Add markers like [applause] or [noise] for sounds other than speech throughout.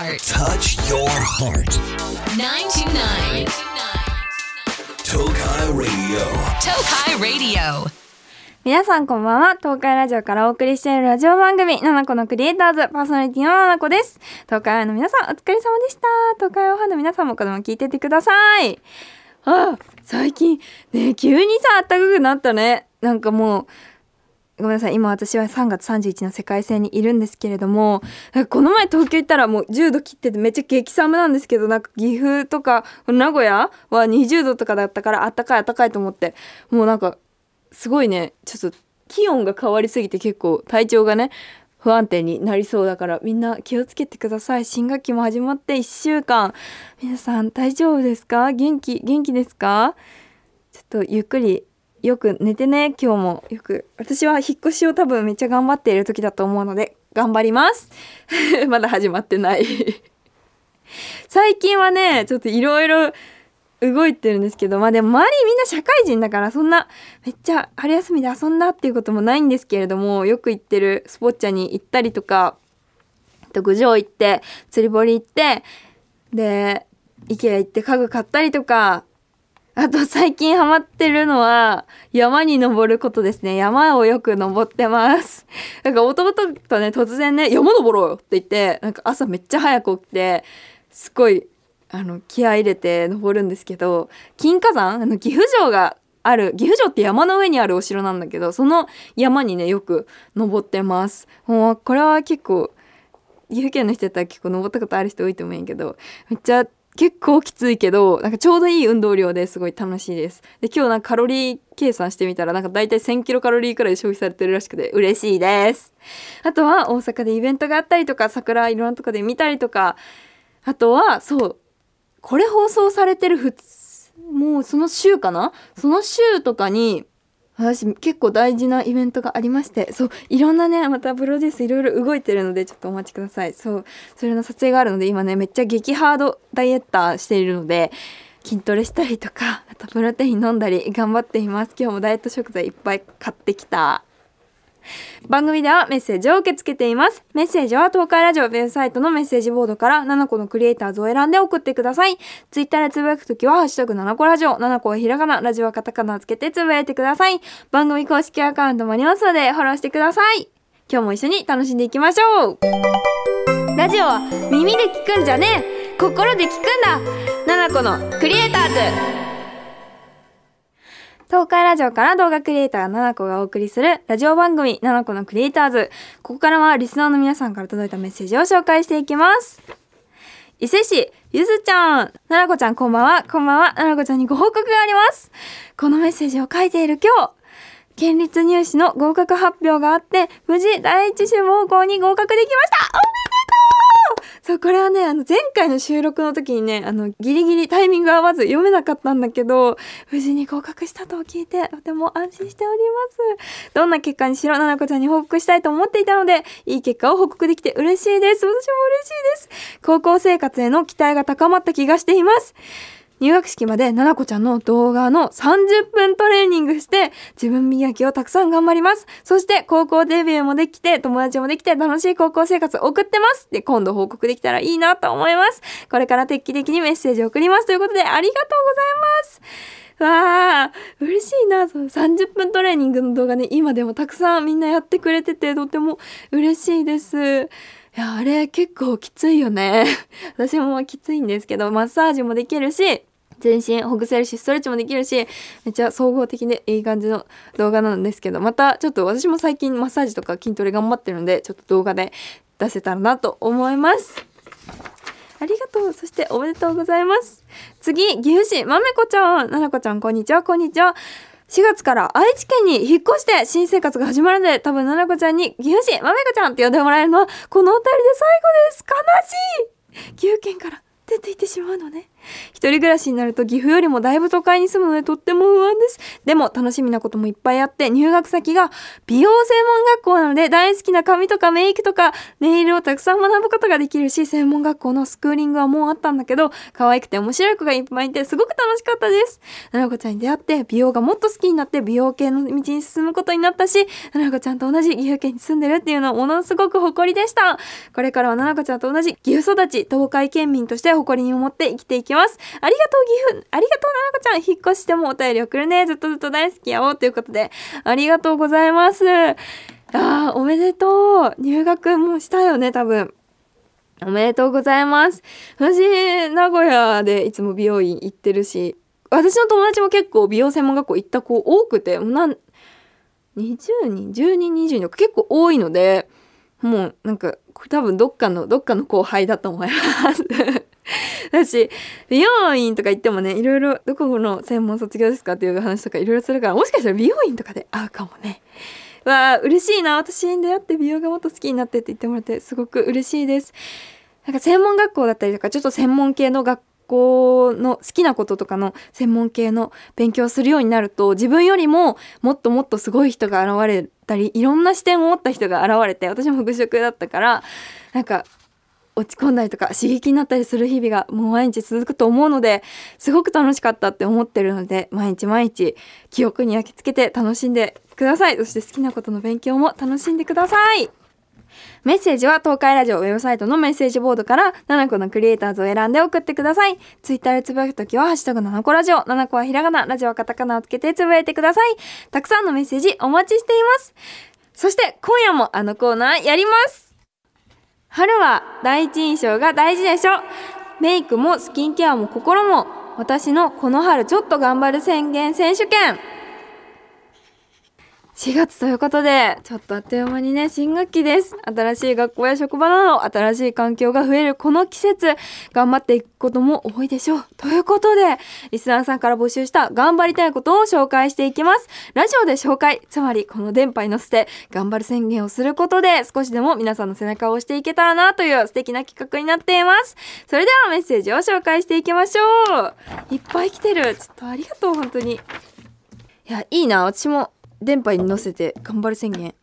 heart. Touch your heart. 929. Tokai Radio. Tokai Radio. 皆さんこんばんは。東海ラジオからお送りしているラジオ番組、ナナコのクリエイターズ、パーソナリティのナナコです。東海の皆さん、お疲れ様でした。東海オファンの皆さんもこれも聞いてってください。ああ、最近、ね、急にさ、暖かくなったね。なんかもう、ごめんなさい。今私は3月31の世界線にいるんですけれども、この前東京行ったらもう10度切っててめっちゃ激寒なんですけど、なんか岐阜とか名古屋は20度とかだったからあったかいあったかいと思って、もうなんかすごいねちょっと気温が変わりすぎて結構体調がね不安定になりそうだからみんな気をつけてください。新学期も始まって1週間。皆さん大丈夫ですか？元気元気ですか？ちょっとゆっくりよく寝てね今日も。よく。私は引っ越しを多分めっちゃ頑張っている時だと思うので頑張ります。[laughs] まだ始まってない。[laughs] 最近はねちょっといろいろ動いてるんですけどまあでも周りみんな社会人だからそんなめっちゃ春休みで遊んだっていうこともないんですけれどもよく行ってるスポッチャに行ったりとかと郡上行って釣り堀行ってで IKEA 行って家具買ったりとかあと最近ハマってるのは山に登ることですね。山をよく登ってます。[laughs] なんか弟とね突然ね山登ろうよって言ってなんか朝めっちゃ早く起きてすごいあの気合い入れて登るんですけど金華山あの岐阜城がある岐阜城って山の上にあるお城なんだけどその山にねよく登ってます。もうこれは結構岐阜県の人だったら結構登ったことある人多いと思うんやけどめっちゃ結構きついけどなんかちょうどいい運動量ですごい楽しいです。で今日なんかカロリー計算してみたらなんか大体1000キロカロリーくらい消費されてるらしくて嬉しいです。あとは大阪でイベントがあったりとか桜いろんなとこで見たりとかあとはそうこれ放送されてるふつもうその週かな？その週とかに私結構大事なイベントがありましてそういろんなねまたプロデュースいろいろ動いてるのでちょっとお待ちください。そうそれの撮影があるので今ねめっちゃ激ハードダイエッターしているので筋トレしたりとかあとプロテイン飲んだり頑張っています。今日もダイエット食材いっぱい買ってきた。番組ではメッセージを受け付けています。メッセージは東海ラジオウェブサイトのメッセージボードから7個のクリエイターズを選んで送ってください。ツイッターでつぶやくときは、ハッシュタグ7個ラジオ、7個はひらがな、ラジオはカタカナをつけてつぶやいてください。番組公式アカウントもありますので、フォローしてください。今日も一緒に楽しんでいきましょう。ラジオは耳で聞くんじゃねえ心で聞くんだ !7 個のクリエイターズ東海ラジオから動画クリエイター7個がお送りするラジオ番組7個のクリエイターズ。ここからはリスナーの皆さんから届いたメッセージを紹介していきます。伊勢市、ゆずちゃん、ななこちゃんこんばんは、こんばんは、ななこちゃんにご報告があります。このメッセージを書いている今日、県立入試の合格発表があって、無事第一志望校に合格できましたおめでとう [laughs] そう、これはね、あの、前回の収録の時にね、あの、ギリギリタイミング合わず読めなかったんだけど、無事に合格したと聞いて、とても安心しております。どんな結果にしろ、ななこちゃんに報告したいと思っていたので、いい結果を報告できて嬉しいです。私も嬉しいです。高校生活への期待が高まった気がしています。入学式までななこちゃんの動画の30分トレーニングして自分磨きをたくさん頑張ります。そして高校デビューもできて友達もできて楽しい高校生活送ってます。で、今度報告できたらいいなと思います。これから定期的にメッセージ送りますということでありがとうございます。わあ、嬉しいな。その30分トレーニングの動画ね、今でもたくさんみんなやってくれててとても嬉しいです。いや、あれ結構きついよね。[laughs] 私もきついんですけど、マッサージもできるし、全身ほぐせるしストレッチもできるしめっちゃ総合的でいい感じの動画なんですけどまたちょっと私も最近マッサージとか筋トレ頑張ってるのでちょっと動画で出せたらなと思います。ありがとう。そしておめでとうございます。次岐阜市まめこちゃん。ななこちゃんこんにちは。こんにちは。4月から愛知県に引っ越して新生活が始まるので多分ななこちゃんに岐阜市まめこちゃんって呼んでもらえるのはこのお便りで最後です。悲しい。岐阜県から出ていってしまうのね。一人暮らしになると岐阜よりもだいぶ都会に住むのでとっても不安です。でも楽しみなこともいっぱいあって入学先が美容専門学校なので大好きな髪とかメイクとかネイルをたくさん学ぶことができるし専門学校のスクーリングはもうあったんだけど可愛くて面白い子がいっぱいいてすごく楽しかったです。ななこちゃんに出会って美容がもっと好きになって美容系の道に進むことになったしななこちゃんと同じ岐阜県に住んでるっていうのはものすごく誇りでした。これからはななこちゃんと同じ岐阜育ち東海県民として誇りに思って生きていきます。ありがとう岐阜ありがとうななこちゃん引っ越してもお便り送るねずっとずっと大好きやおということでありがとうございます。あーおめでとう入学もしたよね多分。おめでとうございます。私、名古屋でいつも美容院行ってるし、私の友達も結構美容専門学校行った子多くて、もうなん、20人、10人、20人結構多いので、もうなんか、多分どっかの、どっかの後輩だと思います。だし、美容院とか行ってもね、いろいろ、どこの専門卒業ですかっていう話とかいろいろするから、もしかしたら美容院とかで会うかもね。わあ、嬉しいな。私に出会って美容がもっと好きになってって言ってもらって、すごく嬉しいです。なんか専門学校だったりとか、ちょっと専門系の学校の好きなこととかの専門系の勉強をするようになると、自分よりももっともっとすごい人が現れたり、いろんな視点を持った人が現れて、私も服飾だったから、なんか、落ち込んだりとか刺激になったりする日々がもう毎日続くと思うのですごく楽しかったって思ってるので毎日毎日記憶に焼き付けて楽しんでくださいそして好きなことの勉強も楽しんでくださいメッセージは東海ラジオウェブサイトのメッセージボードから7個のクリエイターズを選んで送ってください。ツイッターでつぶやくときは、ハッシュタグ7個ラジオ、7個はひらがな、ラジオはカタカナをつけてつぶやいてください。たくさんのメッセージお待ちしています。そして今夜もあのコーナーやります春は第一印象が大事でしょ。メイクもスキンケアも心も私のこの春ちょっと頑張る宣言選手権。4月ということで、ちょっとあっという間にね、新学期です。新しい学校や職場など、新しい環境が増えるこの季節、頑張っていくことも多いでしょう。ということで、リスナーさんから募集した頑張りたいことを紹介していきます。ラジオで紹介、つまりこの電波に乗せて、頑張る宣言をすることで、少しでも皆さんの背中を押していけたらなという素敵な企画になっています。それではメッセージを紹介していきましょう。いっぱい来てる。ちょっとありがとう、本当に。いや、いいな。私も電波に乗せて頑張る宣言へ。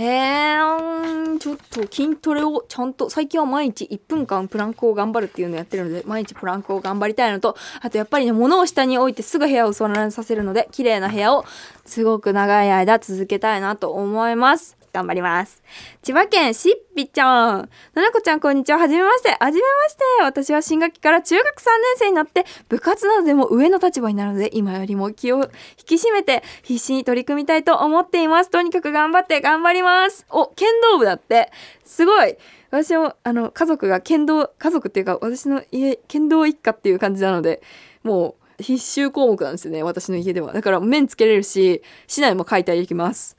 えー、ちょっと筋トレをちゃんと、最近は毎日1分間プランクを頑張るっていうのをやってるので、毎日プランクを頑張りたいのと、あとやっぱりね、物を下に置いてすぐ部屋を空らさせるので、綺麗な部屋をすごく長い間続けたいなと思います。頑張ります。千葉県しっぴちゃん。ななこちゃんこんにちは。はじめまして。はじめまして。私は新学期から中学3年生になって、部活などでも上の立場になるので、今よりも気を引き締めて、必死に取り組みたいと思っています。とにかく頑張って頑張ります。お、剣道部だって。すごい。私も、あの、家族が剣道、家族っていうか、私の家、剣道一家っていう感じなので、もう、必修項目なんですよね。私の家では。だから、面つけれるし、市内も書いてあります。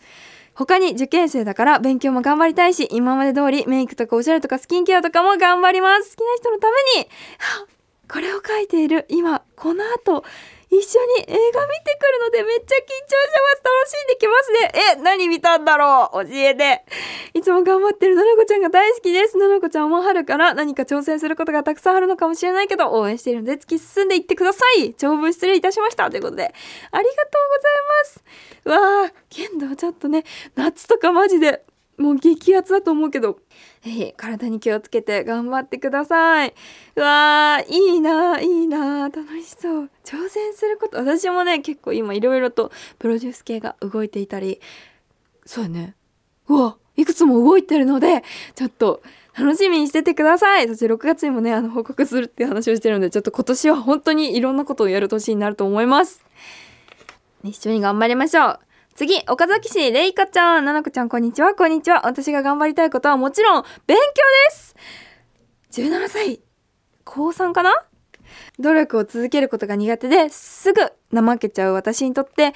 他に受験生だから勉強も頑張りたいし、今まで通りメイクとかおしゃれとかスキンケアとかも頑張ります。好きな人のために、これを書いている。今、この後、一緒に映画見てくるのでめっちゃ緊張します。楽しんできますね。え、何見たんだろう？教えて。いつも頑張ってるななこちゃんが大好きです。ななこちゃんも春から何か挑戦することがたくさんあるのかもしれないけど、応援しているので突き進んでいってください。長文失礼いたしました。ということで、ありがとうございます。わあ、剣道ちょっとね、夏とかマジでもう激アツだと思うけど、ぜひ体に気をつけて頑張ってください。うわー、いいな、いいな、楽しそう。挑戦すること、私もね、結構今いろいろとプロデュース系が動いていたり、そうやね。うわ、いくつも動いてるので、ちょっと楽しみにしててください。そして6月にもね、あの報告するっていう話をしてるので、ちょっと今年は本当にいろんなことをやる年になると思います。一緒に頑張りましょう。次、岡崎市、れいかちゃん、ななこちゃん、こんにちは、こんにちは。私が頑張りたいことはもちろん、勉強です。17歳、高3かな？努力を続けることが苦手ですぐ怠けちゃう私にとって、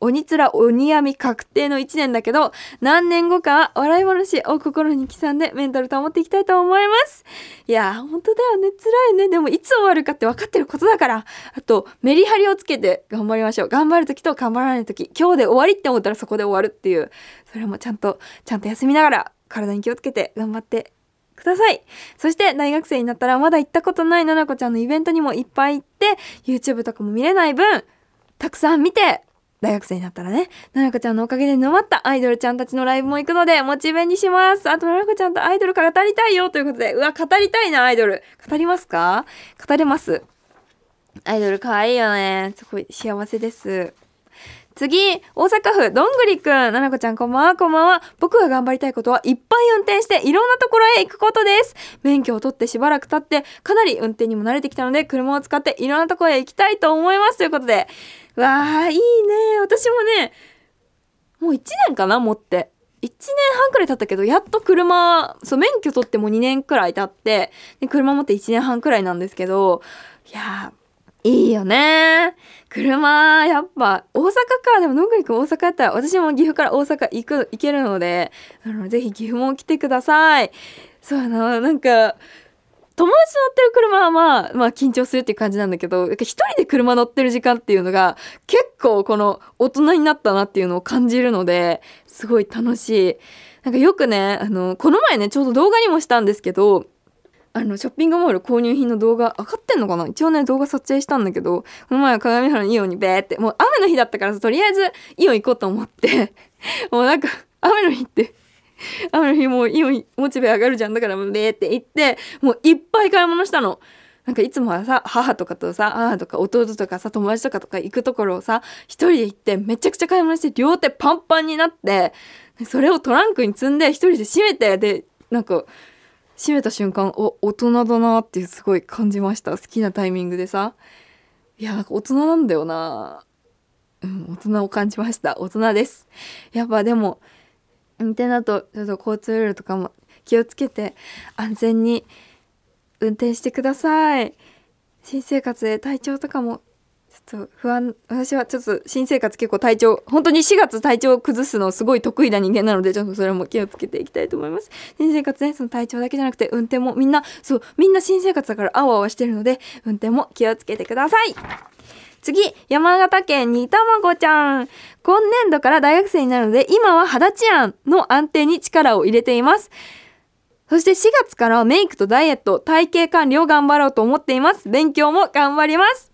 鬼面鬼闇確定の1年だけど、何年後かは笑い話を心に刻んでメンタル保っていきたいと思います。いやー、本当だよね。辛いね。でも、いつ終わるかって分かってることだから。あと、メリハリをつけて頑張りましょう。頑張るときと頑張らないとき。今日で終わりって思ったらそこで終わるっていう。それもちゃんと、ちゃんと休みながら、体に気をつけて頑張ってください。そして大学生になったらまだ行ったことないななこちゃんのイベントにもいっぱい行って、YouTube とかも見れない分、たくさん見て、大学生になったらね、ななこちゃんのおかげで沼ったアイドルちゃんたちのライブも行くので、モチベにします。あと、ななこちゃんとアイドル語りたいよということで、うわ、語りたいな、アイドル。語りますか？語れます。アイドル可愛いよね。すごい幸せです。次、大阪府どんぐりくん。ななこちゃんこんばんは、こんばんは。僕が頑張りたいことはいっぱい運転していろんなところへ行くことです。免許を取ってしばらく経って、かなり運転にも慣れてきたので、車を使っていろんなところへ行きたいと思います。ということで。わー、いいね。私もね、もう1年かな持って。1年半くらい経ったけど、やっと車、そう、免許取っても2年くらい経って、で車持って1年半くらいなんですけど、いやいいよね車、やっぱ、大阪か。でも、野口くん大阪やったら、私も岐阜から大阪行く、行けるので、あの、ぜひ岐阜も来てください。そうやな、なんか、友達乗ってる車はまあ、まあ緊張するっていう感じなんだけど、一人で車乗ってる時間っていうのが結構この大人になったなっていうのを感じるので、すごい楽しい。なんかよくね、あの、この前ね、ちょうど動画にもしたんですけど、あの、ショッピングモール購入品の動画、上がってんのかな？一応ね、動画撮影したんだけど、この前は鏡原のイオンにベーって、もう雨の日だったからさ、とりあえずイオン行こうと思って [laughs] もうなんか、雨の日って [laughs] 雨の日もうイオンモチベ上がるじゃん。だからもうベーって行って、もういっぱい買い物したの。なんかいつもはさ、母とかとさ、母とか弟とかさ、友達とかとか行くところをさ、一人で行ってめちゃくちゃ買い物して両手パンパンになって、それをトランクに積んで一人で閉めて、で、なんか、閉めた瞬間お大人だなってすごい感じました。好きなタイミングでさ。いやなんか大人なんだよな。うん大人を感じました。大人です。やっぱでも運転だとちょっと交通ルールとかも気をつけて安全に運転してください。新生活で体調とかもちょっと不安私はちょっと新生活結構体調本当に4月体調を崩すのすごい得意な人間なのでちょっとそれも気をつけていきたいと思います新生活ねその体調だけじゃなくて運転もみんなそうみんな新生活だからあわあわしてるので運転も気をつけてください次、山形県にたまごちゃん。今年度から大学生になるので、今は肌治安の安定に力を入れています。そして4月からメイクとダイエット、体型管理を頑張ろうと思っています。勉強も頑張ります。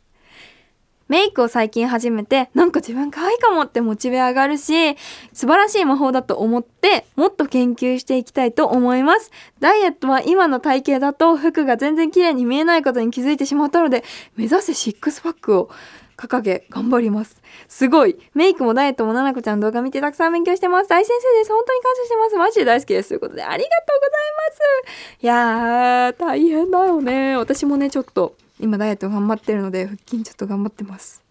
メイクを最近始めて、なんか自分可愛いかもってモチベ上がるし、素晴らしい魔法だと思って、もっと研究していきたいと思います。ダイエットは今の体型だと服が全然綺麗に見えないことに気づいてしまったので、目指せシックスパックを掲げ頑張ります。すごい。メイクもダイエットもななこちゃん動画見てたくさん勉強してます。大先生です。本当に感謝してます。マジで大好きです。ということで、ありがとうございます。いやー、大変だよね。私もね、ちょっと今ダイエット頑張ってるので腹筋ちょっと頑張ってます。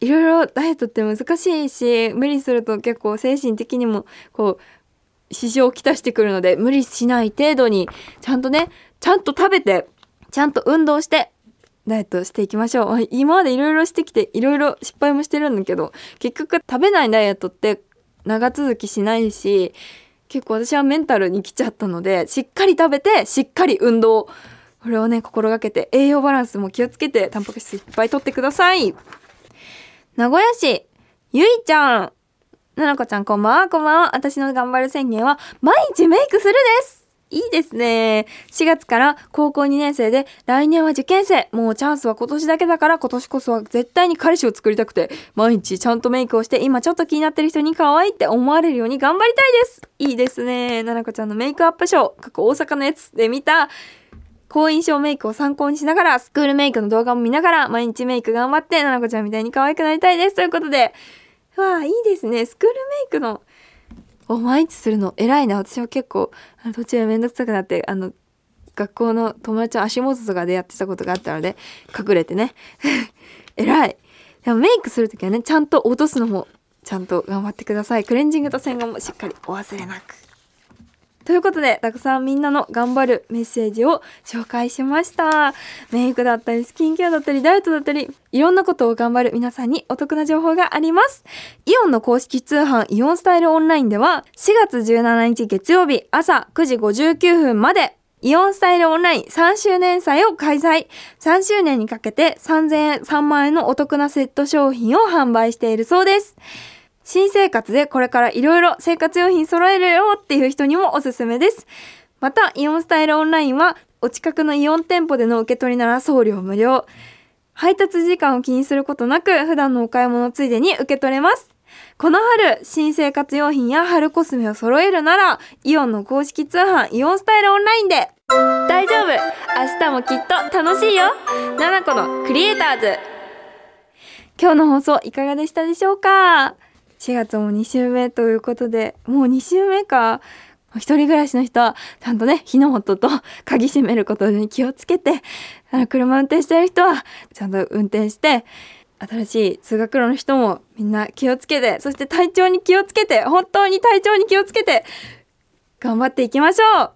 いろいろダイエットって難しいし無理すると結構精神的にもこう支障をきたしてくるので無理しない程度にちゃんとねちゃんと食べてちゃんと運動してダイエットしていきましょう。今までいろいろしてきていろいろ失敗もしてるんだけど結局食べないダイエットって長続きしないし結構私はメンタルに来ちゃったのでしっかり食べてしっかり運動これをね心がけて栄養バランスも気をつけてタンパク質いっぱいとってください名古屋市ゆいちゃんななこちゃんこんばんはこんばんは私の頑張る宣言は毎日メイクするですいいですね。4月から高校2年生で来年は受験生。もうチャンスは今年だけだから今年こそは絶対に彼氏を作りたくて毎日ちゃんとメイクをして今ちょっと気になってる人に可愛いって思われるように頑張りたいです。いいですね。ななこちゃんのメイクアップショー、過去大阪のやつで見た好印象メイクを参考にしながら、スクールメイクの動画も見ながら、毎日メイク頑張って、ななこちゃんみたいに可愛くなりたいです。ということで、わあ、いいですね。スクールメイクの、を毎日するの、偉いな。私は結構、あの途中でめんどくさくなって、あの、学校の友達の足元とかでやってたことがあったので、隠れてね。[laughs] 偉い。でもメイクするときはね、ちゃんと落とすのも、ちゃんと頑張ってください。クレンジングと洗顔もしっかりお忘れなく。ということで、たくさんみんなの頑張るメッセージを紹介しました。メイクだったり、スキンケアだったり、ダイエットだったり、いろんなことを頑張る皆さんにお得な情報があります。イオンの公式通販イオンスタイルオンラインでは、4月17日月曜日朝9時59分まで、イオンスタイルオンライン3周年祭を開催。3周年にかけて3000円、3万円のお得なセット商品を販売しているそうです。新生活でこれからいろいろ生活用品揃えるよっていう人にもおすすめです。またイオンスタイルオンラインはお近くのイオン店舗での受け取りなら送料無料。配達時間を気にすることなく普段のお買い物ついでに受け取れます。この春新生活用品や春コスメを揃えるならイオンの公式通販イオンスタイルオンラインで。大丈夫。明日もきっと楽しいよ。7個のクリエイターズ。今日の放送いかがでしたでしょうか？4月も2週目ということでもう2週目か。一人暮らしの人はちゃんとね火の元と鍵閉めることに気をつけてあの車運転してる人はちゃんと運転して新しい通学路の人もみんな気をつけてそして体調に気をつけて本当に体調に気をつけて頑張っていきましょう。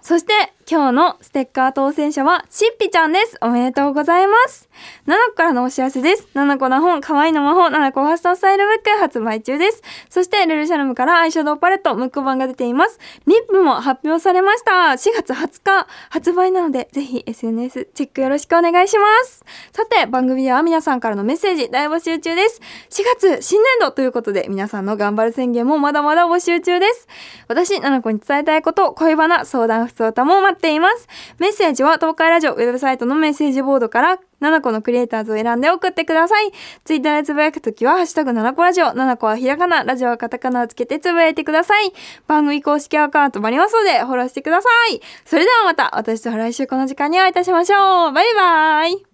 そして今日のステッカー当選者はしっぴちゃんです。おめでとうございます。7個からのお知らせです。7個の本、可愛いの魔法、7個ファーストスタイルブック発売中です。そしてルルシャルムからアイシャドウパレット、ムック版が出ています。リップも発表されました。4月20日発売なので、ぜひ SNS チェックよろしくお願いします。さて、番組では皆さんからのメッセージ大募集中です。4月新年度ということで、皆さんの頑張る宣言もまだまだ募集中です。私、7個に伝えたいこと、恋バナ、相談、不相談も待っています。メッセージは東海ラジオウェブサイトのメッセージボードから7個のクリエイターズを選んで送ってください。ツイッターでつぶやくときは、ハッシュタグ7個ラジオ、7個はひらがな、ラジオはカタカナをつけてつぶやいてください。番組公式アカウントもありますので、フォローしてください。それではまた、私と来週この時間にお会いいたしましょう。バイバイ。